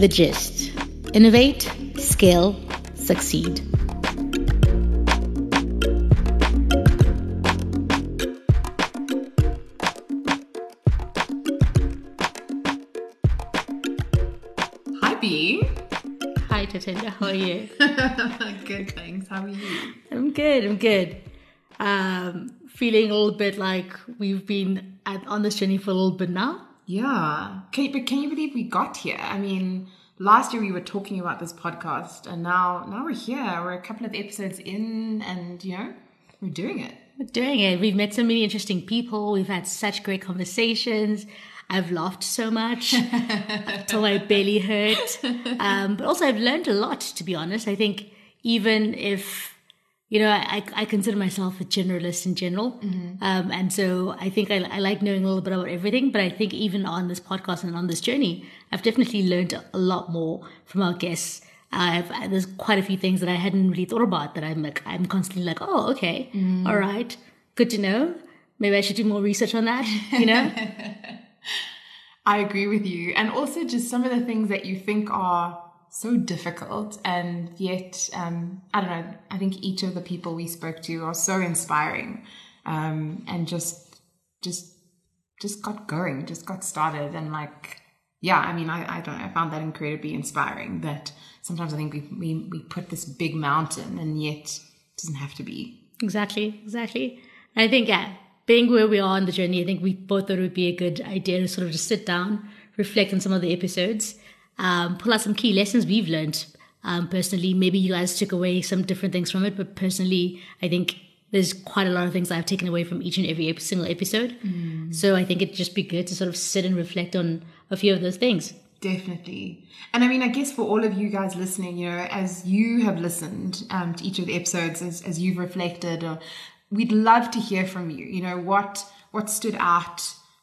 The gist innovate, scale, succeed. Hi, B. Hi, Tatenda. How are you? good, thanks. How are you? I'm good. I'm good. Um, feeling a little bit like we've been at, on this journey for a little bit now. Yeah. Can you, but can you believe we got here? I mean, last year we were talking about this podcast, and now now we're here. We're a couple of episodes in, and you know, we're doing it. We're doing it. We've met so many interesting people. We've had such great conversations. I've laughed so much till my belly hurt. Um, but also, I've learned a lot, to be honest. I think even if, you know, I, I consider myself a generalist in general. Um, and so I think I, I like knowing a little bit about everything. But I think even on this podcast and on this journey, I've definitely learned a lot more from our guests. I've, there's quite a few things that I hadn't really thought about that I'm like, I'm constantly like, oh, okay, all right, good to know. Maybe I should do more research on that, you know? I agree with you, and also just some of the things that you think are so difficult, and yet um, I don't know. I think each of the people we spoke to are so inspiring, um, and just just just got going, just got started, and like yeah, I mean, I, I don't know, I found that incredibly inspiring. That sometimes I think we we we put this big mountain, and yet it doesn't have to be. Exactly, exactly. I think, yeah, being where we are on the journey, I think we both thought it would be a good idea to sort of just sit down, reflect on some of the episodes, um, pull out some key lessons we've learned. Um, personally, maybe you guys took away some different things from it, but personally, I think there's quite a lot of things I've taken away from each and every single episode. So I think it'd just be good to sort of sit and reflect on a few of those things. Definitely. And I mean, I guess for all of you guys listening, you know, as you have listened um, to each of the episodes, as, as you've reflected, or we'd love to hear from you. You know, what what stood out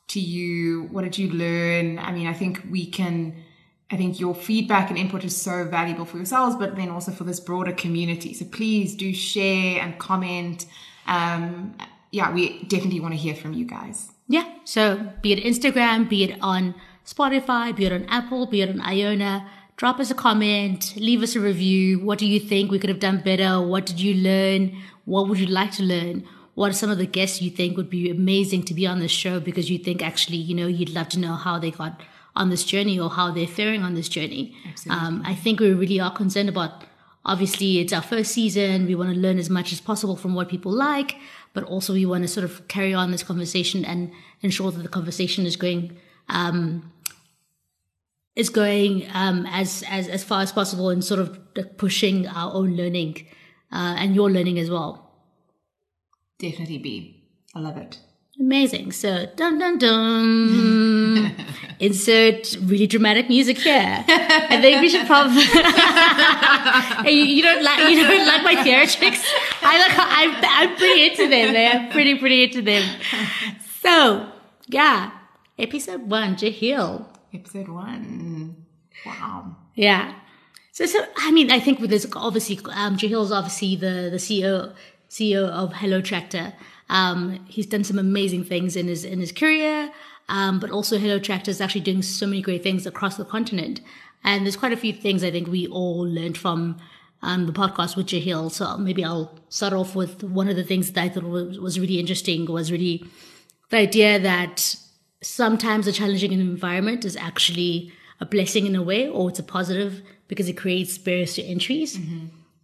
to you? What did you learn? I mean, I think we can. I think your feedback and input is so valuable for yourselves, but then also for this broader community. So please do share and comment. Um, yeah, we definitely want to hear from you guys. Yeah. So be it Instagram, be it on Spotify, be it on Apple, be it on iono, drop us a comment, leave us a review. What do you think we could have done better? What did you learn? What would you like to learn? What are some of the guests you think would be amazing to be on this show because you think actually, you know, you'd love to know how they got on this journey or how they're faring on this journey. Um, I think we really are concerned about obviously it's our first season. We want to learn as much as possible from what people like, but also we want to sort of carry on this conversation and ensure that the conversation is going um, is going um, as as as far as possible and sort of pushing our own learning uh, and your learning as well. Definitely be. I love it. Amazing. So dun dun dun. Insert really dramatic music here. I think we should probably. Hey, you, you don't like you don't like my theatrics. I like. I'm I'm pretty into them. They're pretty pretty into them. So yeah, episode one, Jehiel. Episode one. Wow. Yeah. So, so I mean, I think with this, obviously, um, Jehiel's obviously the the CEO CEO of Hello Tractor. Um, he's done some amazing things in his in his career, um, but also Hello Tractor is actually doing so many great things across the continent. And there's quite a few things I think we all learned from um, the podcast with Jehiel. So maybe I'll start off with one of the things that I thought was, was really interesting was really the idea that sometimes a challenging environment is actually a blessing in a way, or it's a positive because it creates barriers to entries.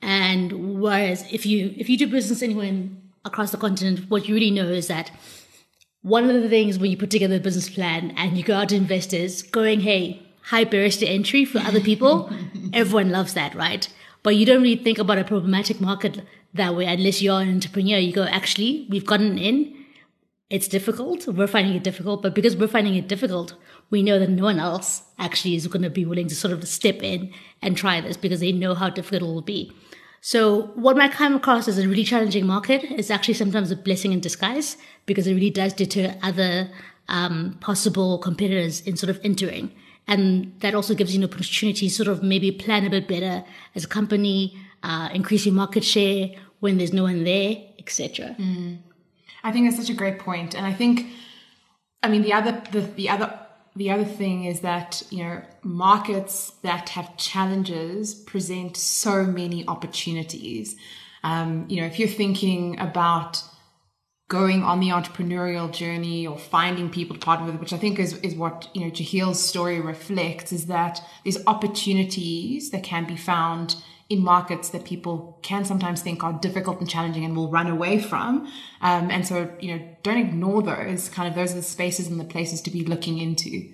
And whereas if you if you do business anywhere in, across the continent, what you really know is that one of the things when you put together a business plan and you go out to investors, going, hey, high barriers to entry for other people, everyone loves that, right? But you don't really think about a problematic market that way unless you're an entrepreneur. You go, actually, we've gotten in. It's difficult. We're finding it difficult, but because we're finding it difficult, we know that no one else actually is going to be willing to sort of step in and try this because they know how difficult it will be. So what might come across as a really challenging market is actually sometimes a blessing in disguise because it really does deter other um, possible competitors in sort of entering. And that also gives you an opportunity to sort of maybe plan a bit better as a company, uh, increase your market share when there's no one there, etc. I think that's such a great point, and I think, I mean, the other the, the other the other thing is that you know markets that have challenges present so many opportunities. Um, you know, if you're thinking about going on the entrepreneurial journey or finding people to partner with, which I think is, is what, you know, Jehiel's story reflects is that there's opportunities that can be found in markets that people can sometimes think are difficult and challenging and will run away from. Um, and so, you know, don't ignore those kind of, those are the spaces and the places to be looking into.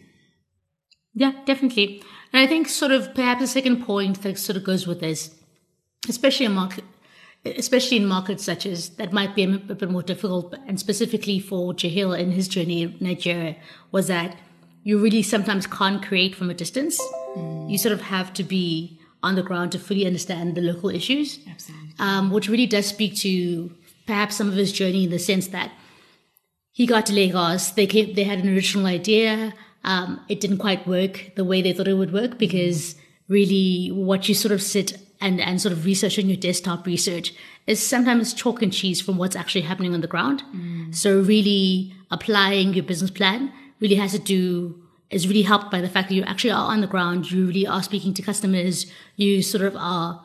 Yeah, definitely. And I think sort of perhaps the second point that sort of goes with this, especially a market, especially in markets such as that might be a, a bit more difficult, and specifically for Jehiel in his journey in Nigeria, was that you really sometimes can't create from a distance. Mm. You sort of have to be on the ground to fully understand the local issues. Absolutely. Um, which really does speak to perhaps some of his journey in the sense that he got to Lagos, they came, they had an original idea. Um, it didn't quite work the way they thought it would work because really what you sort of sit and, and sort of research on your desktop research is sometimes chalk and cheese from what's actually happening on the ground. Mm. So really applying your business plan really has to do is really helped by the fact that you actually are on the ground, you really are speaking to customers, you sort of are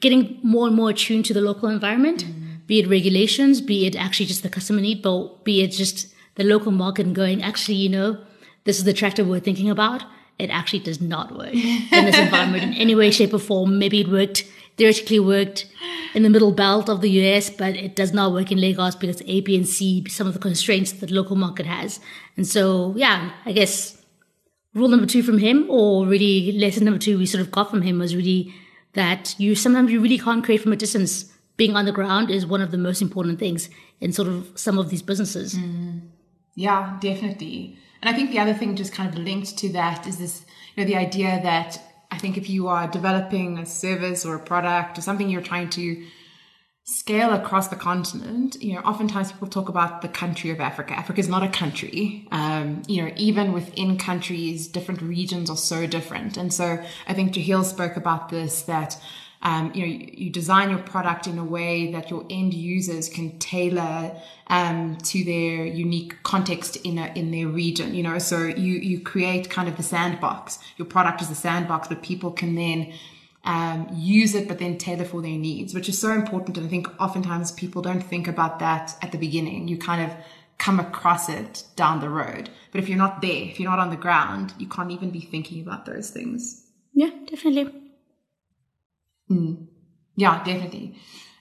getting more and more attuned to the local environment, mm. be it regulations, be it actually just the customer need, but be it just the local market and going, actually, you know, this is the tractor we're thinking about it actually does not work in this environment in any way, shape, or form. Maybe it worked, theoretically worked in the middle belt of the US, but it does not work in Lagos because A, B, and C, some of the constraints that the local market has. And so, yeah, I guess rule number two from him, or really lesson number two we sort of got from him was really that you sometimes you really can't create from a distance. Being on the ground is one of the most important things in sort of some of these businesses. Mm. Yeah, definitely. And I think the other thing just kind of linked to that is this, you know, the idea that I think if you are developing a service or a product or something you're trying to scale across the continent, you know, oftentimes people talk about the country of Africa. Africa is not a country. Um, you know, even within countries, different regions are so different. And so I think Jehiel spoke about this that um, you know, you, design your product in a way that your end users can tailor um, to their unique context in a, in their region. You know, so you you create kind of the sandbox. Your product is the sandbox, but people can then um, use it, but then tailor for their needs, which is so important. And I think oftentimes people don't think about that at the beginning. You kind of come across it down the road. But if you're not there, if you're not on the ground, you can't even be thinking about those things. Yeah, definitely. Mm. Yeah, definitely.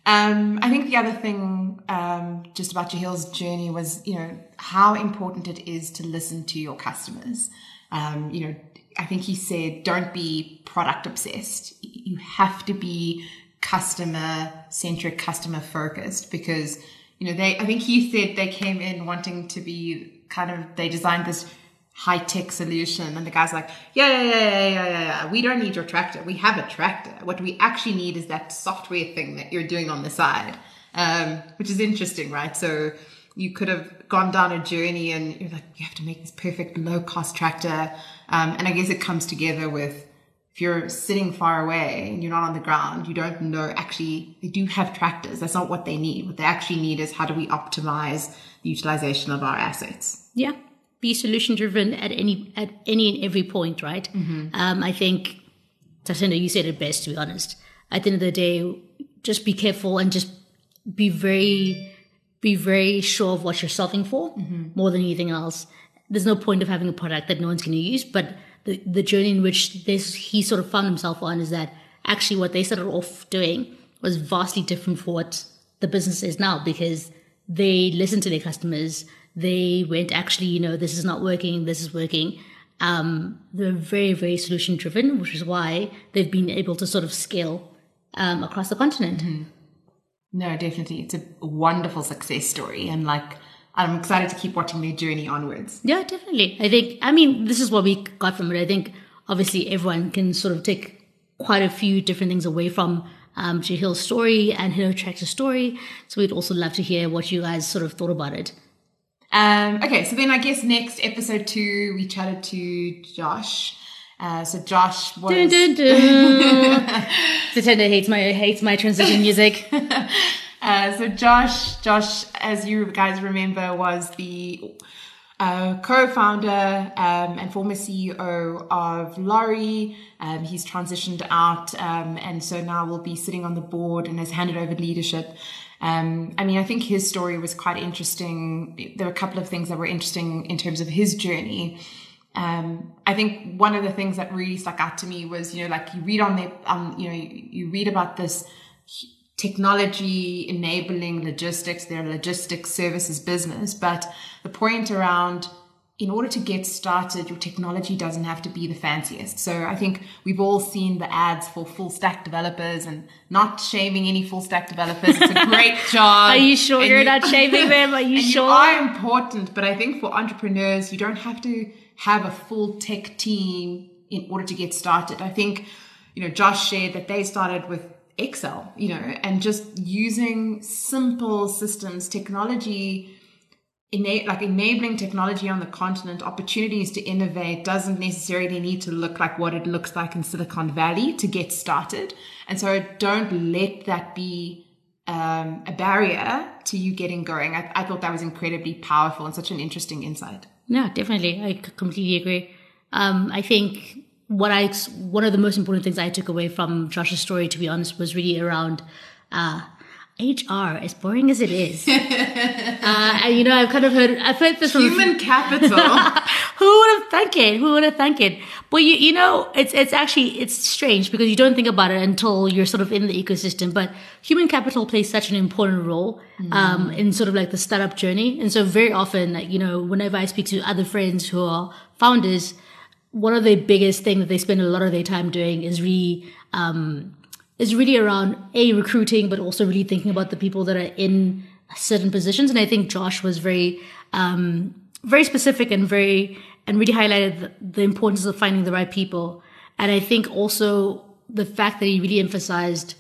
Um, I think the other thing um, just about Jehiel's journey was, you know, how important it is to listen to your customers. Um, you know, I think he said, don't be product obsessed. You have to be customer centric, customer focused because, you know, they, I think he said they came in wanting to be kind of, they designed this high tech solution. And the guy's like, yeah, yeah, yeah, yeah, yeah, yeah. We don't need your tractor. We have a tractor. What we actually need is that software thing that you're doing on the side, um, which is interesting, right? So you could have gone down a journey and you're like, you have to make this perfect low cost tractor. Um, and I guess it comes together with if you're sitting far away and you're not on the ground, you don't know actually they do have tractors. That's not what they need. What they actually need is how do we optimize the utilization of our assets? Yeah be solution driven at any at any and every point, right? Mm-hmm. Um, I think Tatenda, you said it best. To be honest, at the end of the day, just be careful and just be very be very sure of what you're solving for mm-hmm. more than anything else. There's no point of having a product that no one's going to use, but the the journey in which this he sort of found himself on is that actually what they started off doing was vastly different for what the business is now because they listen to their customers they went, actually, you know, this is not working, this is working. Um, they're very, very solution driven, which is why they've been able to sort of scale um, across the continent. Mm-hmm. No, definitely. It's a wonderful success story. And like, I'm excited to keep watching their journey onwards. Yeah, definitely. I think, I mean, this is what we got from it. I think obviously everyone can sort of take quite a few different things away from um, Jehiel's story and Hello Tractor's story. So we'd also love to hear what you guys sort of thought about it. Um, okay, so then I guess next episode two, we chatted to Josh. Uh, so Josh was. Dun, dun, dun. Hates my hates my transition music. uh, so Josh, Josh, as you guys remember, was the uh, co-founder um, and former CEO of Lori. Um, he's transitioned out, um, and so now will be sitting on the board and has handed over leadership. Um, I mean, I think his story was quite interesting. There were a couple of things that were interesting in terms of his journey. Um, I think one of the things that really stuck out to me was, you know, like you read on the, um, you know, you, you read about this technology enabling logistics, their logistics services business. But the point around in order to get started, your technology doesn't have to be the fanciest. So I think we've all seen the ads for full stack developers and not shaming any full stack developers. It's a great job. Are you sure you're you, not shaming them? Are you sure? You are important, but I think for entrepreneurs, you don't have to have a full tech team in order to get started. I think, you know, Josh shared that they started with Excel, you know, and just using simple systems, technology, like enabling technology on the continent, opportunities to innovate doesn't necessarily need to look like what it looks like in Silicon Valley to get started. And so don't let that be um, a barrier to you getting going. I, I thought that was incredibly powerful and such an interesting insight. Yeah, definitely. I completely agree. Um, I think what I one of the most important things I took away from Josh's story, to be honest, was really around uh, HR. As boring as it is, uh, and you know, I've kind of heard I've heard this human capital. who would have thunk it? Who would have thunk it? But you, you know, it's it's actually it's strange because you don't think about it until you're sort of in the ecosystem. But human capital plays such an important role mm. um, in sort of like the startup journey, and so very often, like, you know, whenever I speak to other friends who are founders one of the biggest things that they spend a lot of their time doing is really um, is really around a recruiting, but also really thinking about the people that are in certain positions. And I think Josh was very um, very specific and very and really highlighted the, the importance of finding the right people. And I think also the fact that he really emphasized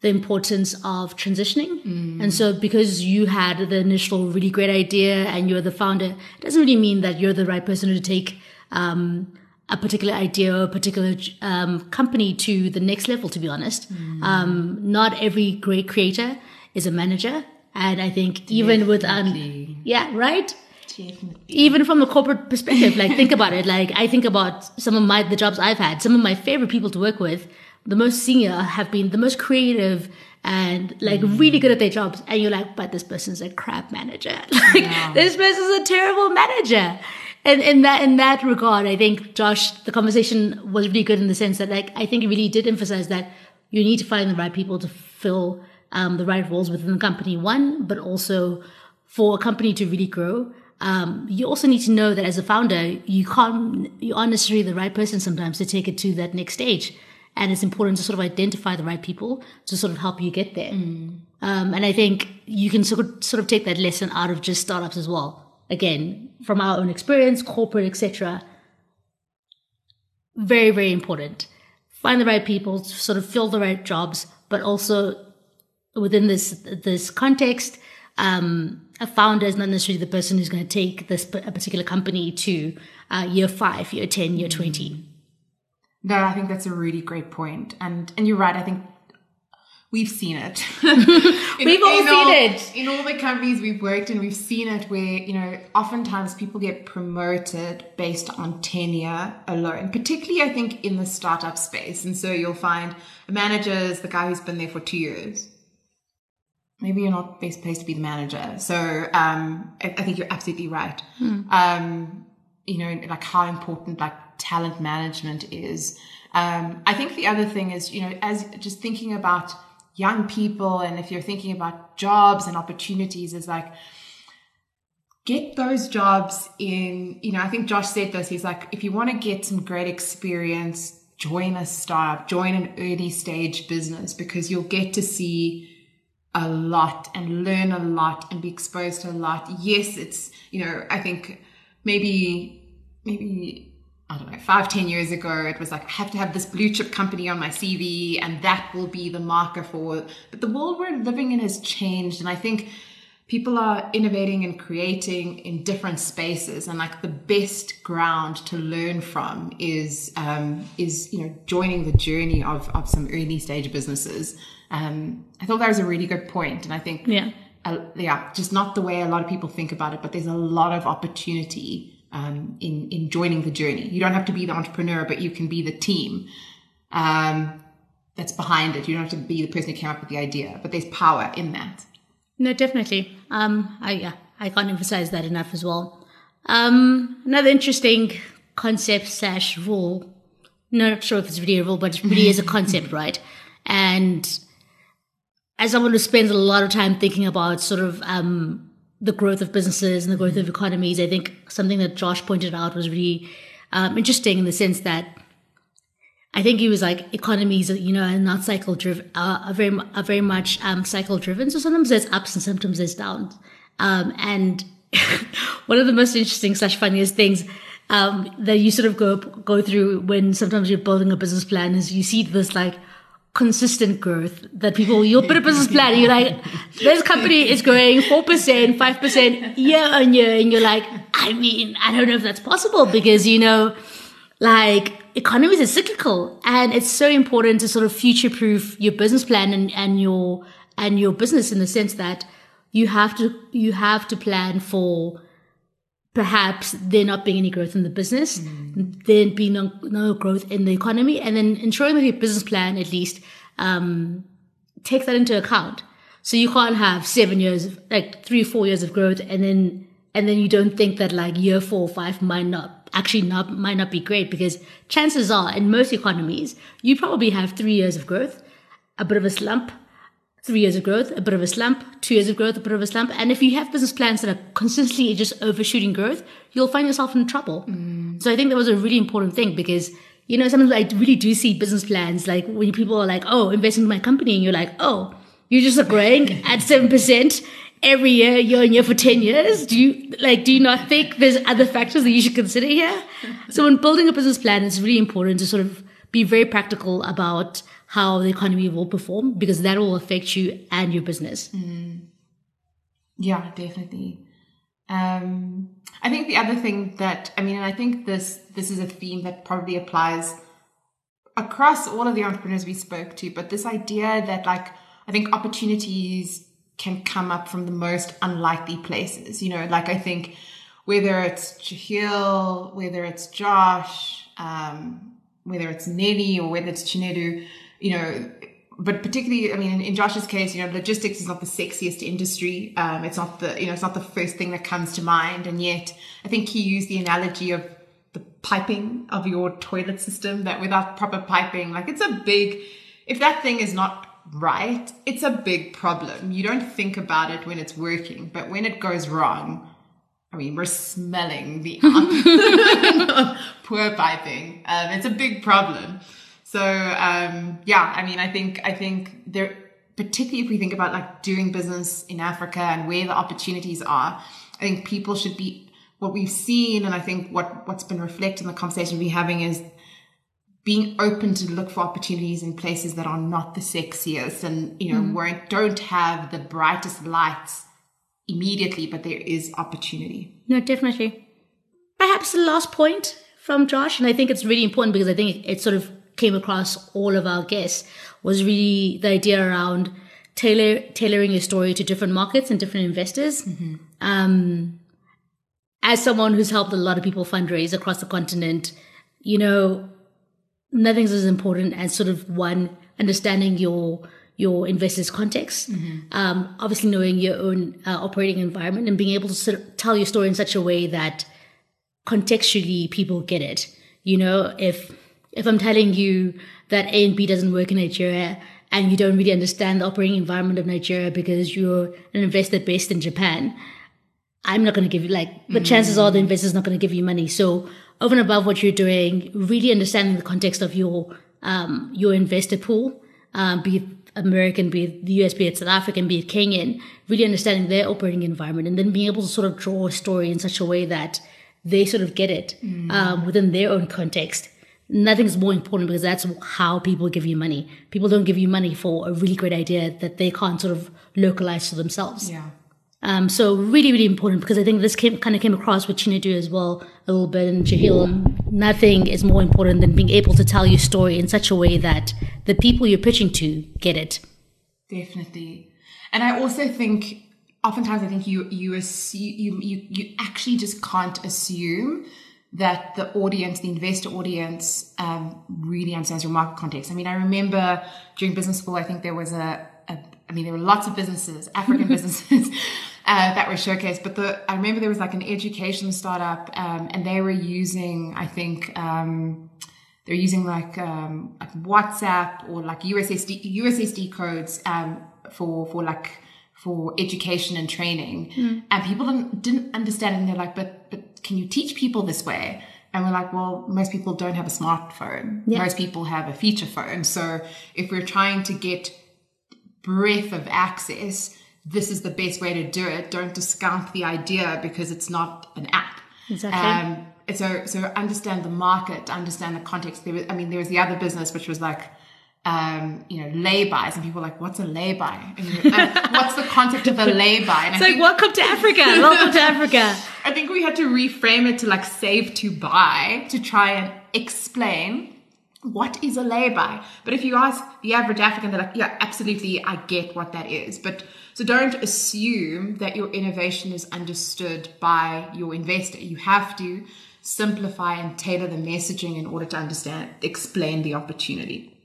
the importance of transitioning. Mm. And so because you had the initial really great idea and you're the founder, it doesn't really mean that you're the right person to take um, a particular idea or a particular um, company to the next level, to be honest. Mm. Um, not every great creator is a manager. And I think even with, um, yeah, right? Definitely. Even from a corporate perspective, like think about it. Like I think about some of my, the jobs I've had, some of my favorite people to work with, the most senior have been the most creative and like mm. really good at their jobs. And you're like, but this person's a crap manager. Like yeah. this person's a terrible manager and in that in that regard, I think Josh, the conversation was really good in the sense that like I think it really did emphasize that you need to find the right people to fill um, the right roles within the company. One, but also for a company to really grow. Um, you also need to know that as a founder, you can't, you aren't necessarily the right person sometimes to take it to that next stage. And it's important to sort of identify the right people to sort of help you get there. Mm. Um, and I think you can sort of, sort of take that lesson out of just startups as well again from our own experience corporate etc very very important. Find the right people sort of fill the right jobs but also within this this context um, a founder is not necessarily the person who's going to take this a particular company to uh, year five year 10 year 20 no i think that's a really great point and and you're right i think we've seen it. in, we've all seen all, it. In all the companies we've worked in, we've seen it where, you know, oftentimes people get promoted based on tenure alone, particularly I think in the startup space. And so you'll find a manager is the guy who's been there for two years. Maybe you're not best placed to be the manager. So um, I, I, think you're absolutely right. Hmm. Um, you know, like how important like talent management is. Um, I think the other thing is, you know, as just thinking about young people and if you're thinking about jobs and opportunities is like get those jobs in you know i think josh said this he's like if you want to get some great experience join a startup join an early stage business because you'll get to see a lot and learn a lot and be exposed to a lot. Yes it's you know i think maybe maybe I don't know, five, ten years ago, it was like, I have to have this blue chip company on my CV and that will be the marker for, but the world we're living in has changed. And I think people are innovating and creating in different spaces. And like the best ground to learn from is, um, is, you know, joining the journey of, of some early stage businesses. Um, I thought that was a really good point. And I think, yeah. uh, yeah, just not the way a lot of people think about it, but there's a lot of opportunity um, in in joining the journey. You don't have to be the entrepreneur, but you can be the team um, that's behind it. You don't have to be the person who came up with the idea, but there's power in that. No, definitely. Um, I yeah, I can't emphasize that enough as well. Um, another interesting concept slash rule. No, not sure if it's really a rule, but it really is a concept, right? And as someone who spends a lot of time thinking about sort of um, the growth of businesses and the growth of economies, I think something that Josh pointed out was really um, interesting in the sense that I think he was like economies, you know, are not cycle driven, uh, are very, are very much um, cycle driven. So sometimes there's ups and sometimes there's downs. Um, and one of the most interesting slash funniest things um, that you sort of go go through when sometimes you're building a business plan is you see this like consistent growth that people you'll put a business plan you're like this company is growing 4% 5% year on year and you're like i mean i don't know if that's possible because you know like economies are cyclical and it's so important to sort of future proof your business plan and, and your and your business in the sense that you have to you have to plan for perhaps there not being any growth in the business, mm. there being no, no, growth in the economy, and then ensuring that your business plan at least um, takes that into account. So you can't have seven years, like three four years of growth, and then and then you don't think that like year four or five might not actually not might not be great because chances are in most economies you probably have three years of growth, a bit of a slump, three years of growth, a bit of a slump, two years of growth, a bit of a slump. And if you have business plans that are consistently just overshooting growth, you'll find yourself in trouble. Mm. So I think that was a really important thing because, you know, sometimes I really do see business plans like when people are like, oh, invest in my company. And you're like, oh, you're just growing at 7% every year, year on year for 10 years. Do you like, do you not think there's other factors that you should consider here? So when building a business plan, it's really important to sort of be very practical about how the economy will perform because that will affect you and your business. Mm. Yeah, definitely. Um, I think the other thing that I mean, and I think this this is a theme that probably applies across all of the entrepreneurs we spoke to, but this idea that like I think opportunities can come up from the most unlikely places. You know, like I think whether it's Jehiel, whether it's Josh, um, whether it's Nelly or whether it's Chinedu, you know, but particularly, I mean, in, in, Josh's case, you know, logistics is not the sexiest industry. Um, it's not the, you know, it's not the first thing that comes to mind. And yet I think he used the analogy of the piping of your toilet system that without proper piping, like it's a big, if that thing is not right, it's a big problem. You don't think about it when it's working, but when it goes wrong, I mean, we're smelling the poor piping. Um, it's a big problem. So um, yeah, I mean, I think I think there, particularly if we think about like doing business in Africa and where the opportunities are, I think people should be what we've seen, and I think what what's been reflected in the conversation we're having is being open to look for opportunities in places that are not the sexiest and you know mm. where don't have the brightest lights immediately, but there is opportunity. No, definitely. Perhaps the last point from Josh, and I think it's really important because I think it, it sort of came across all of our guests was really the idea around tailor, tailoring your story to different markets and different investors. Mm-hmm. Um, as someone who's helped a lot of people fundraise across the continent, you know, nothing's as important as sort of one understanding your your investors context mm-hmm. um, obviously knowing your own uh, operating environment and being able to sort of tell your story in such a way that contextually people get it you know if if I'm telling you that A and B doesn't work in Nigeria and you don't really understand the operating environment of Nigeria because you're an investor based in Japan, I'm not going to give you like the mm. chances are the investor's not going to give you money. So over and above what you're doing, really understanding the context of your um, your investor pool, um, be it American, be it the US, be it South African, be it Kenyan, really understanding their operating environment and then being able to sort of draw a story in such a way that they sort of get it mm. um, within their own context nothing's more important because that's how people give you money. People don't give you money for a really great idea that they can't sort of localize to themselves. Yeah. Um, so really, really important because I think this came, kind of came across with Chinedu as well a little bit and Jehiel. Nothing is more important than being able to tell your story in such a way that the people you're pitching to get it. Definitely. And I also think oftentimes I think you you assume, you you you actually just can't assume that the audience, the investor audience, um, really understands your market context. I mean, I remember during business school, I think there was a, a I mean, there were lots of businesses, African businesses. Uh, that were showcased. But the I remember there was like an education startup, um, and they were using, I think, um, they're using like um, like WhatsApp or like USSD USSD codes um, for for like for education and training, mm. and people didn't, didn't understand, and they're like, but but can you teach people this way? And we're like, well, most people don't have a smartphone. Yeah. Most people have a feature phone. So if we're trying to get breadth of access, this is the best way to do it. Don't discount the idea because it's not an app. Exactly. Um, so, so understand the market, understand the context. There was, I mean, there was the other business which was like, um, you know, lay-bys, and people are like, "What's a lay-by? And, uh, what's the concept of a lay-by?" And it's I like, think, "Welcome to Africa, welcome to Africa." I think we had to reframe it to like save to buy to try and explain what is a lay-by. But if you ask the average African, they're like, "Yeah, absolutely, I get what that is." But so don't assume that your innovation is understood by your investor. You have to simplify and tailor the messaging in order to understand, explain the opportunity.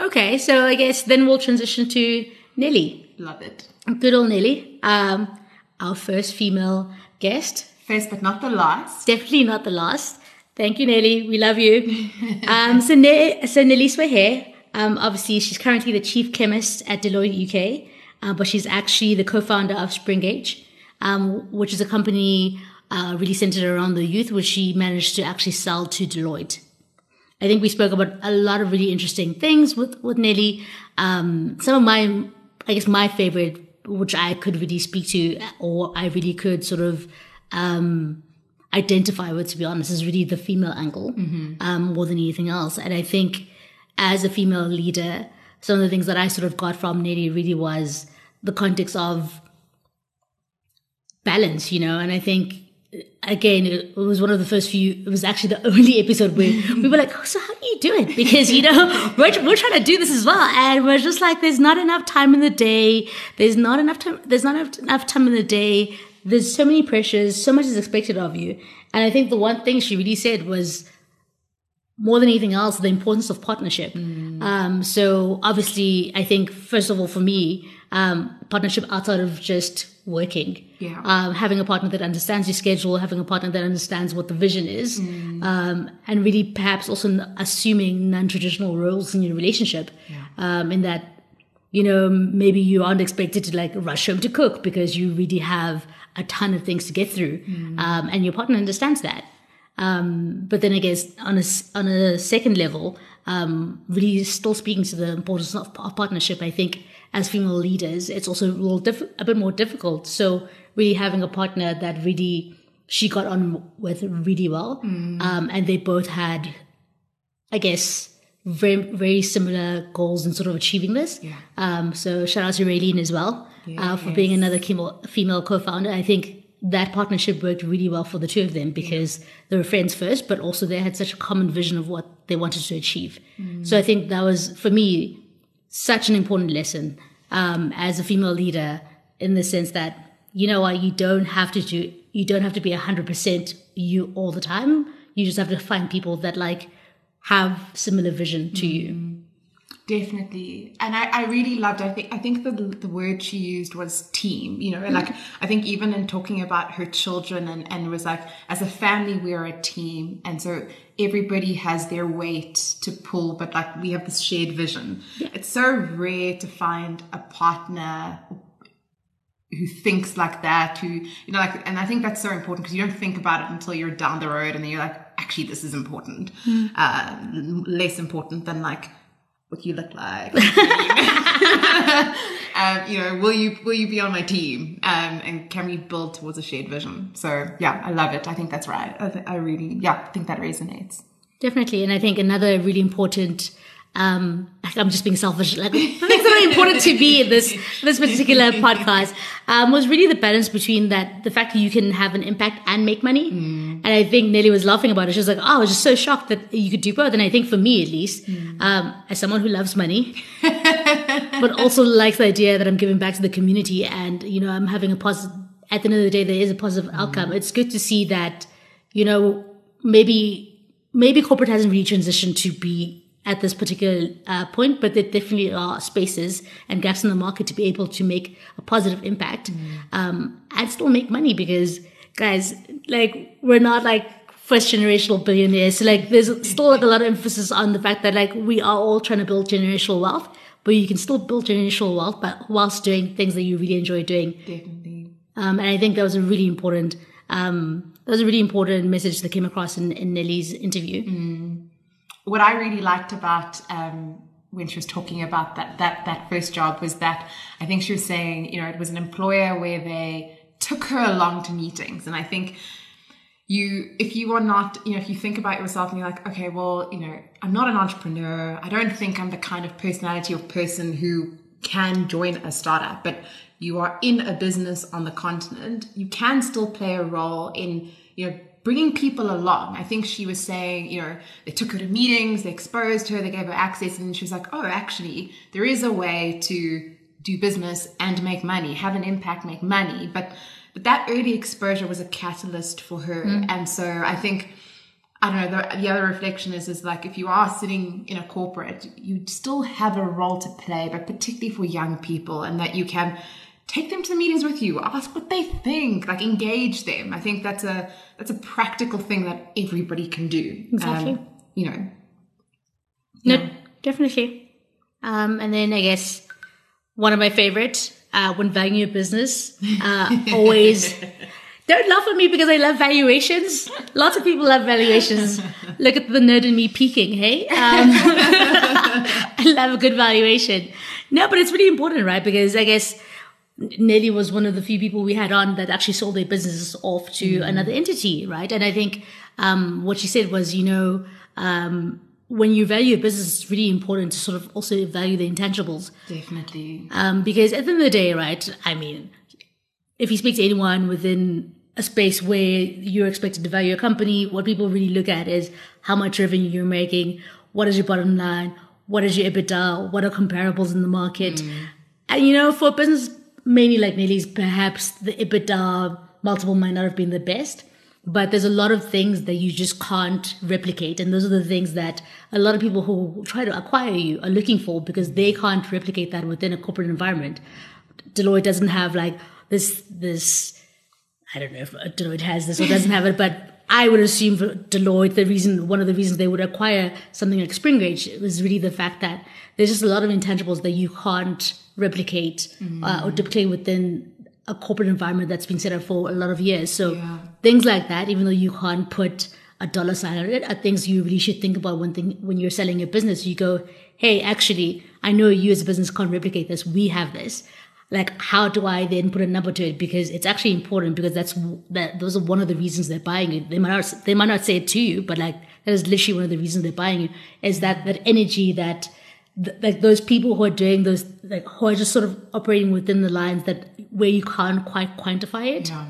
Okay, so I guess then we'll transition to Nelly. Love it. Good old Nelly, um, our first female guest. First but not the last. Definitely not the last. Thank you, Nelly. We love you. um, so, ne- so Nelly Swehe, um, obviously, she's currently the chief chemist at Deloitte UK uh, but she's actually the co-founder of Springage, um, which is a company uh, really centered around the youth, which she managed to actually sell to Deloitte. I think we spoke about a lot of really interesting things with with Nelly. Um, some of my, I guess, my favorite, which I could really speak to, or I really could sort of um, identify with, to be honest, is really the female angle mm-hmm. um, more than anything else. And I think as a female leader, some of the things that I sort of got from Nelly really was the context of balance, you know, and I think again, it was one of the first few, it was actually the only episode where we were like, oh, so how do you do it? Because, you know, we're, we're trying to do this as well. And we're just like, there's not enough time in the day. There's not enough time. There's not enough time in the day. There's so many pressures. So much is expected of you. And I think the one thing she really said was, more than anything else, the importance of partnership. Mm. Um, so obviously, I think first of all, for me, um, partnership outside of just working, yeah. um, having a partner that understands your schedule, having a partner that understands what the vision is, mm. um, and really perhaps also assuming non-traditional roles in your relationship. Yeah. Um, in that, you know, maybe you aren't expected to like rush home to cook because you really have a ton of things to get through, mm. Um, and your partner understands that. Um, but then I guess on a, on a second level, um, really still speaking to the importance of, of, partnership, I think as female leaders, it's also a little diff- a bit more difficult. So really having a partner that really she got on with really well, mm. um, and they both had, I guess, very very similar goals in sort of achieving this. Yeah. Um, so shout out to Raylene as well yes. uh, for being another female co-founder. I think that partnership worked really well for the two of them because they were friends first, but also they had such a common vision of what they wanted to achieve. Mm. So I think that was, for me, such an important lesson um, as a female leader in the sense that, you know what, you don't have to do, you don't have to be 100% you all the time. You just have to find people that like have similar vision to mm. you. Definitely. And I, I really loved, I think, I think the, the word she used was team, you know, mm-hmm. like I think even in talking about her children and, and was like, as a family, we're a team. And so everybody has their weight to pull, but like we have this shared vision. Yeah. It's so rare to find a partner who thinks like that, who, you know, like, and I think that's so important because you don't think about it until you're down the road and then you're like, actually, this is important. Mm. Uh, less important than like, what you look like. um, you know, will you will you be on my team? Um, and can we build towards a shared vision? So yeah, I love it. I think that's right. I, th- I really yeah, I think that resonates. Definitely, and I think another really important um, I'm just being selfish. Like, things that are important to me in this this particular podcast um, was really the balance between that the fact that you can have an impact and make money. Mm. And I think Nelly was laughing about it. She was like, "Oh, I was just so shocked that you could do both." And I think for me, at least, mm. um, as someone who loves money, but also likes the idea that I'm giving back to the community and, you know, I'm having a positive, at the end of the day, there is a positive Mm-hmm. outcome. It's good to see that, you know, maybe, maybe corporate hasn't really transitioned to be at this particular uh, point, but there definitely are spaces and gaps in the market to be able to make a positive impact um, and still make money because, guys, like, we're not like first generational billionaires. So, like, there's still like a lot of emphasis on the fact that, like, we are all trying to build generational wealth, but you can still build generational wealth, but whilst doing things that you really enjoy doing. Definitely. Um, and I think that was a really important, um, that was a really important message that came across in, in Nelly's interview. What I really liked about um, when she was talking about that that that first job was that I think she was saying, you know, it was an employer where they took her along to meetings, and I think you if you are not you know if you think about yourself and you're like okay well you know i'm not an entrepreneur. I don't think i'm the kind of personality or person who can join a startup but you are in a business on the continent. You can still play a role in you know bringing people along. I think she was saying you know they took her to meetings they exposed her they gave her access and she was like oh actually there is a way to do business and make money have an impact make money. But but that early exposure was a catalyst for her. Mm. And so i think i don't know the, the other reflection is is like if you are sitting in a corporate you still have a role to play but particularly for young people and that you can take them to the meetings with you ask what they think like engage them i think that's a that's a practical thing that everybody can do Exactly. Um, you know No, definitely. Um, and then I guess one of my favorite, uh, when valuing your business, uh, always don't laugh at me because I love valuations. Lots of people love valuations. Look at the nerd in me peeking, hey? Um, I love a good valuation. No, but it's really important, right? Because I guess Nelly was one of the few people we had on that actually sold their businesses off to another entity, right? And I think um, what she said was, you know, um, when you value a business, it's really important to sort of also value the intangibles. definitely Um, because at the end of the day, right, I mean, if you speak to anyone within a space where you're expected to value a company, what people really look at is how much revenue you're making, what is your bottom line, what is your EBITDA, what are comparables in the market. And you know, for a business mainly like Nelly's, perhaps the EBITDA multiple might not have been the best. But there's a lot of things that you just can't replicate. And those are the things that a lot of people who try to acquire you are looking for because they can't replicate that within a corporate environment. Deloitte doesn't have like this, this, I don't know if Deloitte has this or doesn't have it, but I would assume for Deloitte, the reason, one of the reasons they would acquire something like Springridge was really the fact that there's just a lot of intangibles that you can't replicate uh, or duplicate within a corporate environment that's been set up for a lot of years. So Yeah. things like that, even though you can't put a dollar sign on it, are things you really should think about when thing, when you're selling your business. You go, hey, actually, I know you as a business can't replicate this. We have this. Like, how do I then put a number to it? Because it's actually important because that's that those are one of the reasons they're buying it. They might not they might not say it to you, but like that is literally one of the reasons they're buying it. Is that that energy that th- like those people who are doing those like who are just sort of operating within the lines that where you can't quite quantify it yeah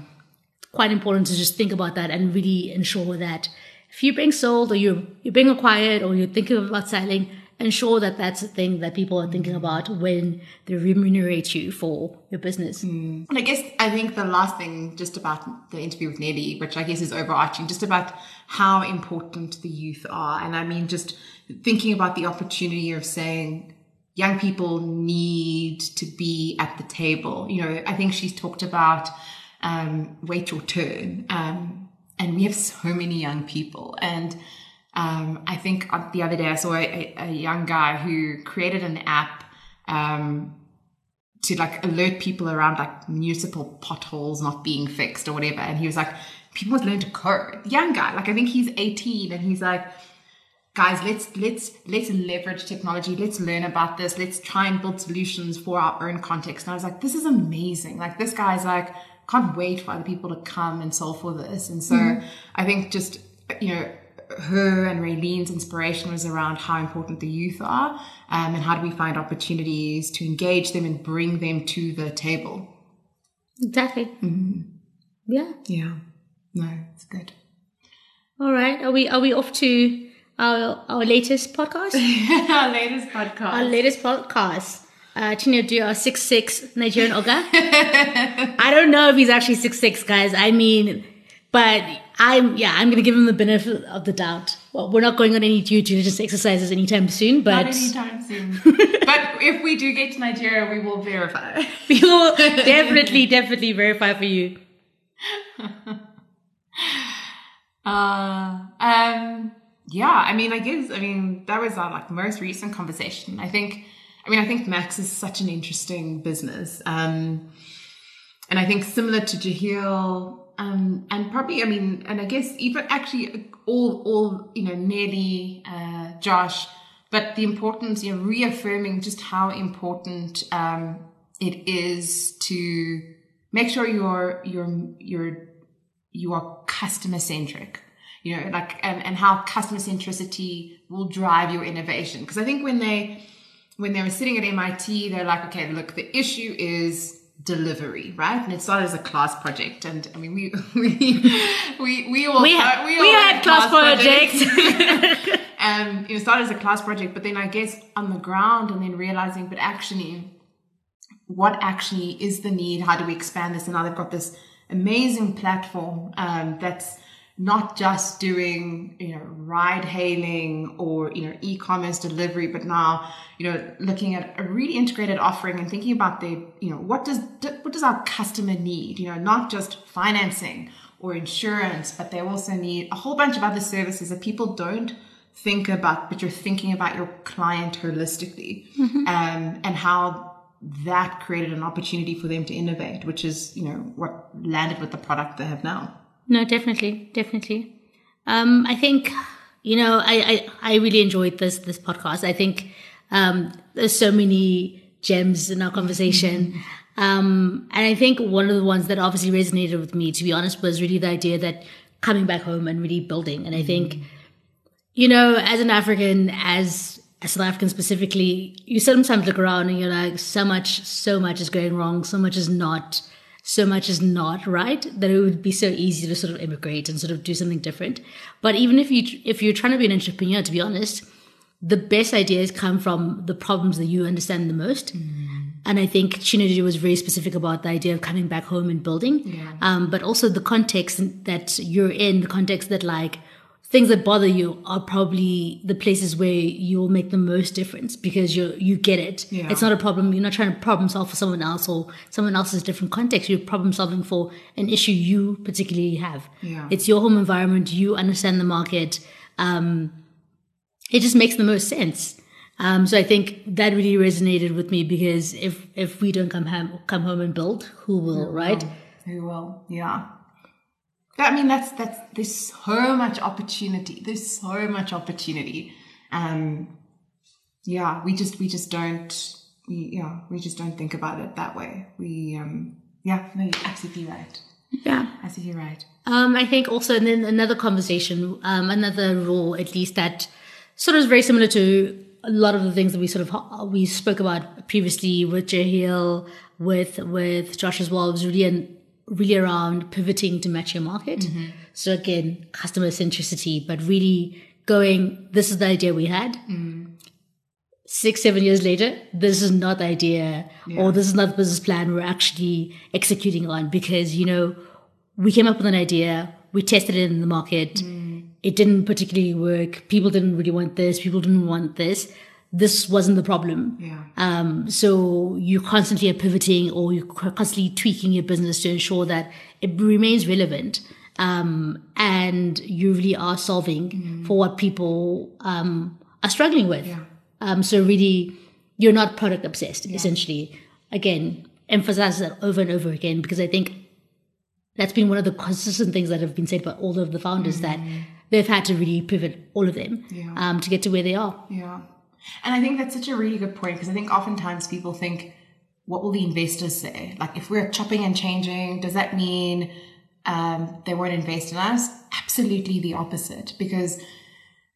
quite important to just think about that and really ensure that if you're being sold or you're you're being acquired or you're thinking about selling, ensure that that's a thing that people are thinking about when they remunerate you for your business. And I guess I think the last thing just about the interview with Nelly, which I guess is overarching, just about how important the youth are. And I mean, just thinking about the opportunity of saying young people need to be at the table. You know, I think she's talked about um, wait your turn. Um, and we have so many young people. And um, I think the other day I saw a, a young guy who created an app um, to like alert people around like municipal potholes not being fixed or whatever. And he was like, people must learn to code. Young guy, like I think he's 18 and he's like, guys, let's let's let's leverage technology. Let's learn about this. Let's try and build solutions for our own context. And I was like, this is amazing. Like this guy's like, can't wait for other people to come and solve for this. And so I think just you know her and Raylene's inspiration was around how important the youth are um, and how do we find opportunities to engage them and bring them to the table. Exactly. Yeah. Yeah. No, it's good. All right. Are we are we off to our our latest podcast? Our latest podcast. our latest podcast. uh, Chinedu, a six six Nigerian Oga. I don't know if he's actually six six, guys. I mean, but I'm yeah, I'm gonna give him the benefit of the doubt. Well, we're not going on any due diligence exercises anytime soon, but Not anytime soon. but if we do get to Nigeria, we will verify. we will definitely, definitely verify for you. Uh, um, yeah, I mean, I guess, I mean, that was our like most recent conversation. I think, I mean, I think Max is such an interesting business. Um, and I think similar to Jehiel, um, and probably, I mean, and I guess even actually all, all, you know, Nelly, uh, Josh, but the importance, you know, reaffirming just how important, um, it is to make sure you're, you're, you're, you are customer centric you know like and, and how customer centricity will drive your innovation. Because i think when they when they were sitting at mit they're like okay look the issue is delivery right? And it started as a class project. And i mean we we we, we all We had, we, we all had class projects. um it started as a class project but then i guess on the ground and then realizing but actually what actually is the need? How do we expand this? And now they've got this amazing platform um, that's not just doing you know ride hailing or you know e-commerce delivery but now you know looking at a really integrated offering and thinking about the you know what does what does our customer need? You know not just financing or insurance but they also need a whole bunch of other services that people don't think about but you're thinking about your client holistically um, and how that created an opportunity for them to innovate which is you know what landed with the product they have now No, definitely, definitely. Um, I think you know, I, I I really enjoyed this this podcast. I think um, there's so many gems in our conversation, um, and I think one of the ones that obviously resonated with me, to be honest, was really the idea that coming back home and really building. And I think, you know, as an African, as as South African specifically, you sometimes look around and you're like, so much, so much is going wrong, so much is not so much is not right that it would be so easy to sort of immigrate and sort of do something different. But even if you if you're trying to be an entrepreneur, to be honest, the best ideas come from the problems that you understand the most. And I think Chinedu was very specific about the idea of coming back home and building, Yeah. um, but also the context that you're in, the context that like things that bother you are probably the places where you will make the most difference because you you get it. Yeah. It's not a problem. You're not trying to problem solve for someone else or someone else's different context. You're problem solving for an issue you particularly have. Yeah. It's your home environment. You understand the market. Um, it just makes the most sense. Um, so I think that really resonated with me because if if we don't come home come home and build, who will, right? Who will? Yeah. I mean, that's that's there's so much opportunity. There's so much opportunity. Um, yeah, we just we just don't. We, yeah, we just don't think about it that way. We um, yeah, no, you're absolutely right. Yeah. Absolutely right. Um, I think also, and then another conversation, um, another rule, at least that sort of is very similar to a lot of the things that we sort of we spoke about previously with Jehiel, with with Josh as well. Was really an, really around pivoting to match your market. Mm-hmm. So again, customer centricity, but really going. This is the idea we had. Mm. Six, seven years later, this is not the idea, or this is not the business plan we're actually executing on because you know we came up with an idea, we tested it in the market, mm. it didn't particularly work. People didn't really want this, people didn't want this. This wasn't the problem. Yeah. Um, so you constantly are pivoting or you're constantly tweaking your business to ensure that it remains relevant. Um, and you really are solving for what people um, are struggling with. Yeah. Um, so really, you're not product obsessed. Essentially, again, emphasize that over and over again because I think that's been one of the consistent things that have been said by all of the founders that they've had to really pivot all of them Yeah. um, to get to where they are. Yeah. And I think that's such a really good point because I think oftentimes people think, what will the investors say? Like, if we're chopping and changing, does that mean um, they won't invest in us? Absolutely the opposite. Because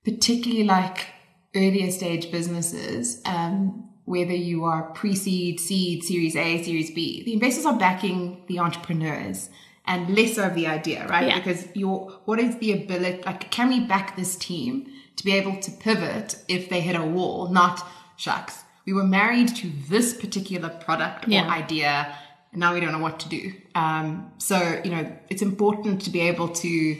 particularly like earlier stage businesses, um, whether you are pre-seed, seed, series A, series B, the investors are backing the entrepreneurs and less of the idea, right? Yeah. Because your what is the ability like can we back this team to be able to pivot if they hit a wall, not shucks. we were married to this particular product or Yeah. idea, and now we don't know what to do. Um, so, you know, it's important to be able to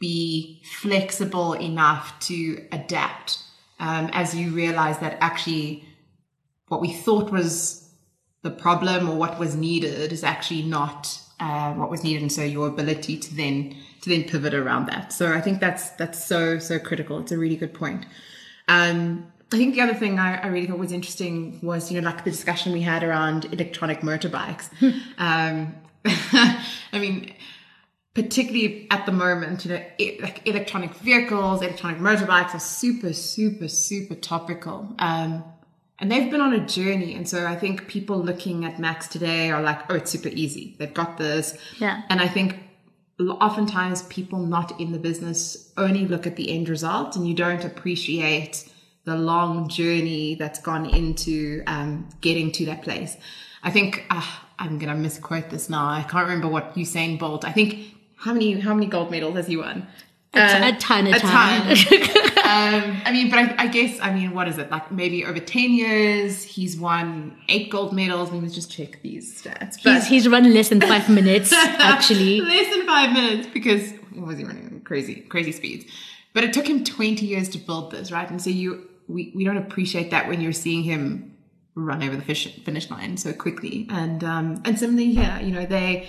be flexible enough to adapt um, as you realize that actually what we thought was the problem or what was needed is actually not uh, what was needed, and so your ability to then to then pivot around that. So I think that's that's so so critical. It's a really good point. Um, I think the other thing I, I really thought was interesting was you know like the discussion we had around electronic motorbikes. um, I mean particularly at the moment, you know, like electronic vehicles, electronic motorbikes are super, super, super topical. Um, and they've been on a journey. And so I think people looking at Max today are like, oh, it's super easy. They've got this. Yeah. And I think oftentimes people not in the business only look at the end result and you don't appreciate the long journey that's gone into um, getting to that place. I think uh, I'm going to misquote this now. I can't remember what Usain Bolt. I think how many how many gold medals has he won? A ton, a ton. um, I mean, but I, I guess I mean, what is it like? Maybe over ten years, he's won eight gold medals. Let me just check these stats. he's, he's run less than five minutes, actually. less than five minutes because he was he running crazy crazy speeds. But it took him twenty years to build this, right? And so you we, we don't appreciate that when you're seeing him run over the finish line so quickly. And um, and similarly here, you know, they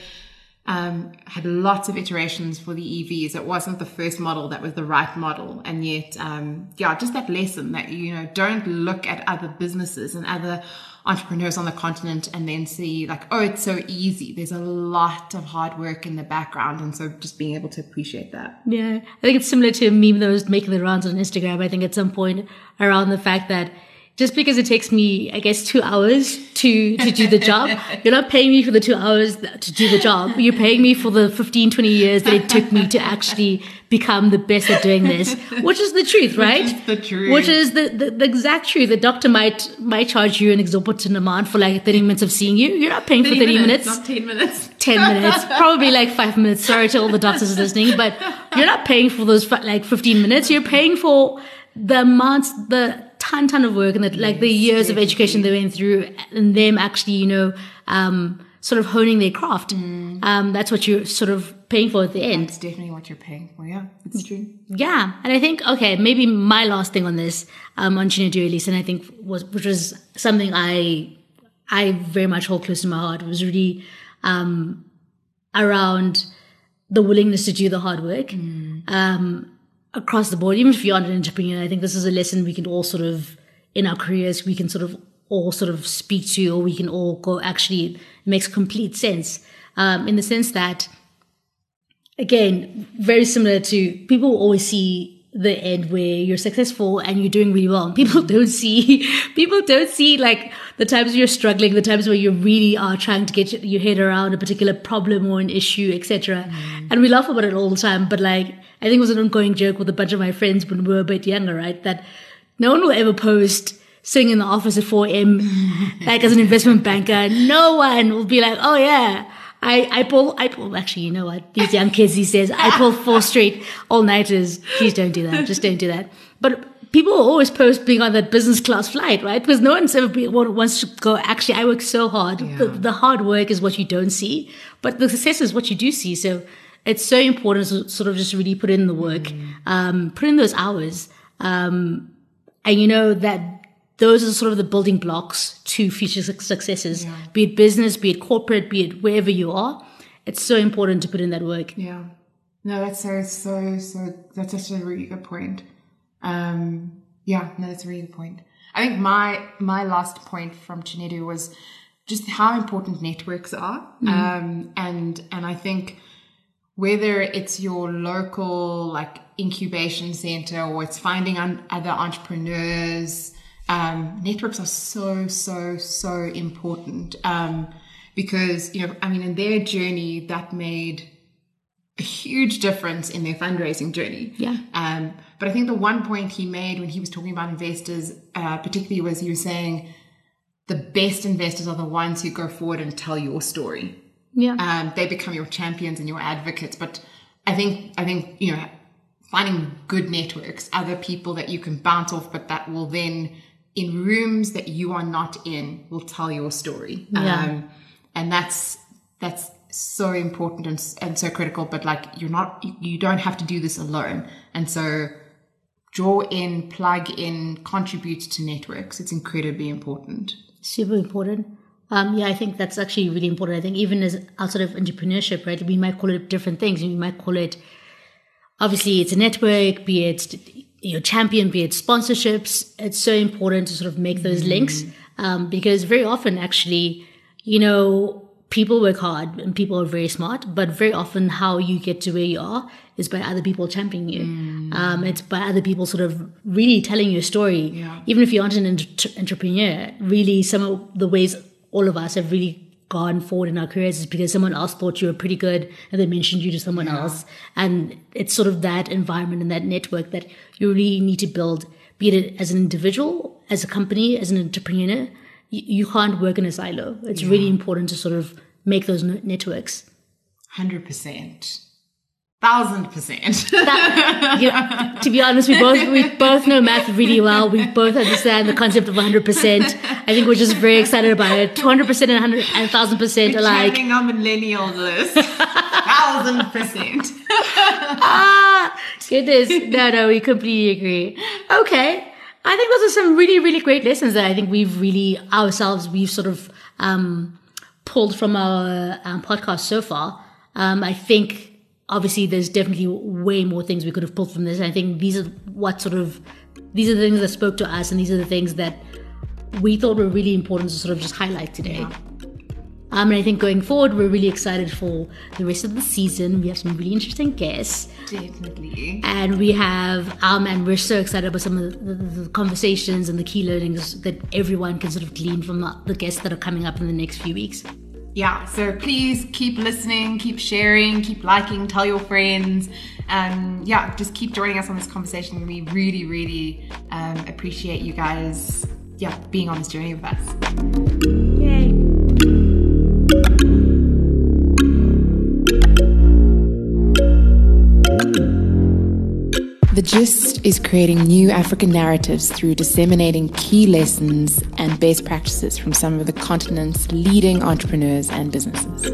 um, had lots of iterations for the EVs. It wasn't the first model that was the right model, and yet, um, yeah, just that lesson that you know, don't look at other businesses and other entrepreneurs on the continent and then see like, oh, it's so easy. There's a lot of hard work in the background, and so just being able to appreciate that. Yeah, I think it's similar to a meme that was making the rounds on Instagram. I think at some point around the fact that just because it takes me, I guess, two hours to, to do the job, you're not paying me for the two hours to do the job. You're paying me for the 15, 20 years that it took me to actually become the best at doing this, which is the truth, right? is the truth. Which is the, the, the exact truth. The doctor might, might charge you an exorbitant amount for like 30 minutes of seeing you. You're not paying for 30 minutes. not ten minutes. 10 minutes, probably like five minutes. Sorry to all the doctors listening, but you're not paying for those like 15 minutes. You're paying for the amounts, the ton, ton of work and the, like the years of education they went through and them actually, you know, um, sort of honing their craft. Um, that's what you're sort of paying for at the end. It's definitely what you're paying for. Yeah, it's true. Yeah, and I think okay, maybe my last thing on this um, on Gina Elise, and I think was which was something I I very much hold close to my heart was really um, around the willingness to do the hard work um, across the board. Even if you're not an entrepreneur, I think this is a lesson we can all sort of in our careers we can sort of all sort of speak to, or we can all go. Actually, it makes complete sense um, in the sense that again, very similar to people always see the end where you're successful and you're doing really well. And people don't see, people don't see like the times you're struggling, the times where you really are trying to get your head around a particular problem or an issue, etc. Mm. And we laugh about it all the time. But like, I think it was an ongoing joke with a bunch of my friends when we were a bit younger, right? That no one will ever post sitting in the office at 4 a.m. like as an investment banker. No one will be like, oh yeah. I, I pull, I pull, actually, you know what? These young kids these days, I pull four straight all nighters. Please don't do that. Just don't do that. But people always post being on that business class flight, right? Because no one's ever been, wants to go, actually, I work so hard. The, the hard work is what you don't see, but the success is what you do see. So it's so important to sort of just really put in the work, um, put in those hours. Um, and you know that those are sort of the building blocks to future suc- successes, be it business, be it corporate, be it wherever you are. It's so important to put in that work. Yeah. No, that's so so so. That's such a really good point. Um, yeah, no, that's a really good point. I think my my last point from Chinedu was just how important networks are, um, and and I think whether it's your local like incubation center or it's finding un- other entrepreneurs, um, networks are so so so important um, because you know I mean in their journey that made a huge difference in their fundraising journey. Yeah. Um, but I think the one point he made when he was talking about investors, uh, particularly, was he was saying the best investors are the ones who go forward and tell your story. Yeah. Um, they become your champions and your advocates. But I think, I think, you know, finding good networks, other people that you can bounce off, but that will then in rooms that you are not in will tell your story. Yeah. Um, and that's, that's so important and, and so critical, but like you're not, you, don't have to do this alone. And so draw in, plug in, contribute to networks. It's incredibly important. Super important. Um, yeah, I think that's actually really important. I think even as outside of entrepreneurship, right, we might call it different things. We might call it, obviously, it's a network, be it your champion, be it sponsorships. It's so important to sort of make those links um, because very often, actually, you know, people work hard and people are very smart, but very often how you get to where you are is by other people championing you. Um, it's by other people sort of really telling your story. Yeah. Even if you aren't an entre- entrepreneur, really some of the ways all of us have really gone forward in our careers is because someone else thought you were pretty good and they mentioned you to someone else. And it's sort of that environment and that network that you really need to build, be it as an individual, as a company, as an entrepreneur. You, you can't work in a silo. It's really important to sort of make those networks. 100%. Thousand percent. That, you know, to be honest, we both we both know math really well. We both understand the concept of 100. percent I think we're just very excited about it. 200 percent and 100 and 1000 percent are like Chanting our millennial list. Thousand percent. ah, goodness. No, no, we completely agree. Okay. I think those are some really, really great lessons that I think we've really ourselves, we've sort of, um, pulled from our um, podcast so far. Um, I think obviously there's definitely way more things we could have pulled from this. I think these are what sort of, these are the things that spoke to us and these are the things that we thought were really important to sort of just highlight today. Um, and I think going forward, we're really excited for the rest of the season. We have some really interesting guests. Definitely. And we have, um, and we're so excited about some of the, the, the conversations and the key learnings that everyone can sort of glean from the, the guests that are coming up in the next few weeks. Yeah, so please keep listening, keep sharing, keep liking, tell your friends. Um, yeah, just keep joining us on this conversation. We really, really um, appreciate you guys, yeah, being on this journey with us. Yay. The Gist is creating new African narratives through disseminating key lessons and best practices from some of the continent's leading entrepreneurs and businesses.